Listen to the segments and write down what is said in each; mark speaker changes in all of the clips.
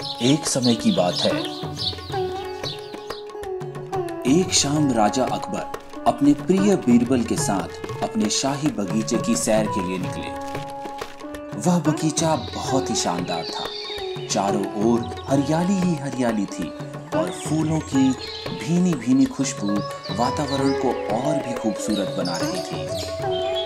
Speaker 1: एक समय की बात है। एक शाम राजा अकबर अपने प्रिय बीरबल के साथ अपने शाही बगीचे की सैर के लिए निकले। वह बगीचा बहुत ही शानदार था। चारों ओर हरियाली ही हरियाली थी और फूलों की भीनी भीनी खुशबू वातावरण को और भी खूबसूरत बना रही थी।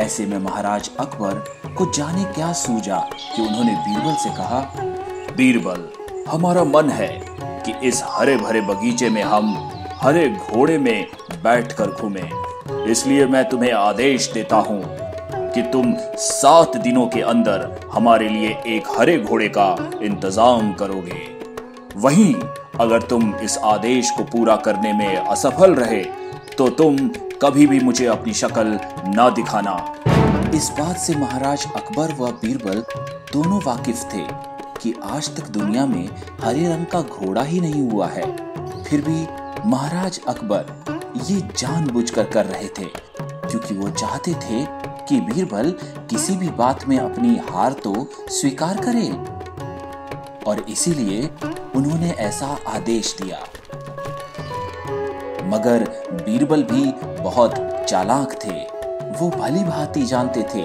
Speaker 1: ऐसे में महाराज अकबर को जाने क्या सूझा कि उन्होंने बीरबल से कहा, बीरबल, हमारा मन है कि इस हरे भरे बगीचे में हम हरे घोड़े में बैठकर घूमें। इसलिए मैं तुम्हें आदेश देता हूँ कि तुम सात दिनों के अंदर हमारे लिए एक हरे घोड़े का इंतज़ाम करोगे। वहीं अगर तुम इस आदेश को पूरा करने में असफल रहे तो तुम कभी भी मुझे अपनी शक्ल ना दिखाना। इस बात से महाराज अकबर व बीरबल दोनों वाकिफ थे कि आज तक दुनिया में हरे रंग का घोड़ा ही नहीं हुआ है। फिर भी महाराज अकबर ये जानबूझकर कर रहे थे, क्योंकि वो चाहते थे कि बीरबल किसी भी बात में अपनी हार तो स्वीकार करे। और इसीलिए उन्होंने ऐसा आदेश दिया। मगर बीरबल भी बहुत चालाक थे। वो भली भांति जानते थे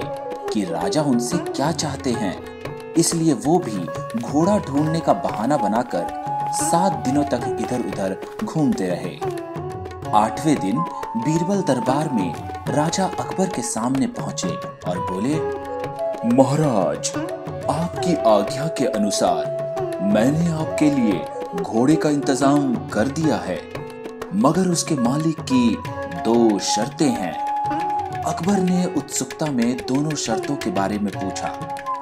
Speaker 1: कि राजा उनसे क्या चाहते हैं। इसलिए वो भी घोड़ा ढूँढने का बहाना बनाकर सात दिनों तक इधर उधर घूमते रहे। आठवें दिन बीरबल दरबार में राजा अकबर के सामने पहुँचे और बोले, महाराज, आपकी आज्ञा के अनुसार मैंने आपके लिए घोड़े का इंतज़ाम कर दिया है। मगर उसके मालिक की दो शर्तें हैं। अकबर ने उत्सुकता में दोनों शर्तों के बारे में पूछा।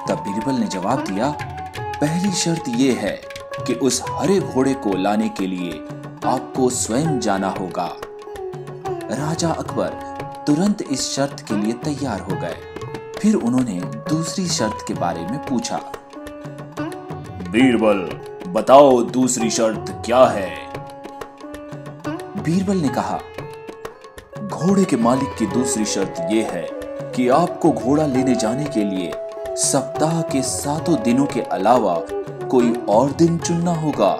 Speaker 1: तब बीरबल ने जवाब दिया, पहली शर्त यह है कि उस हरे घोड़े को लाने के लिए आपको स्वयं जाना होगा। राजा अकबर तुरंत इस शर्त के लिए तैयार हो गए। फिर उन्होंने दूसरी शर्त के बारे में पूछा। बीरबल, बताओ दूसरी शर्त क्या है? बीरबल ने कहा, घोड़े के मालिक की दूसरी शर्त यह है कि आपको घोड़ा लेने जाने के लिए सप्ताह के सातों दिनों के अलावा कोई और दिन चुनना होगा।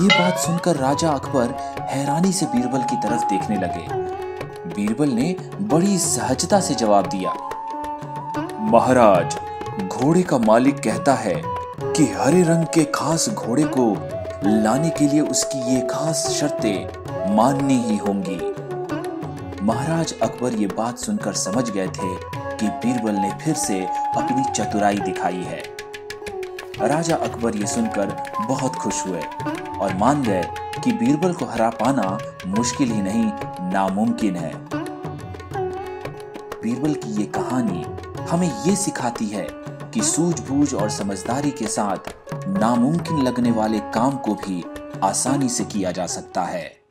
Speaker 1: ये बात सुनकर राजा अकबर हैरानी से बीरबल की तरफ़ देखने लगे। बीरबल ने बड़ी सहजता से जवाब दिया, महाराज, घोड़े का मालिक कहता है कि हरे रंग के खास घोड़े को लाने के लिए उसकी ये खास शर्तें माननी ही होंगी। महाराज अकबर ये बात सुनकर समझ गए थे कि बीरबल ने फिर से अपनी चतुराई दिखाई है। राजा अकबर ये सुनकर बहुत खुश हुए और मान गए कि बीरबल को हरा पाना मुश्किल ही नहीं, नामुमकिन है। बीरबल की ये कहानी हमें ये सिखाती है कि सूझबूझ और समझदारी के साथ नामुमकिन लगने वाले काम को भी आसानी से किया जा सकता है।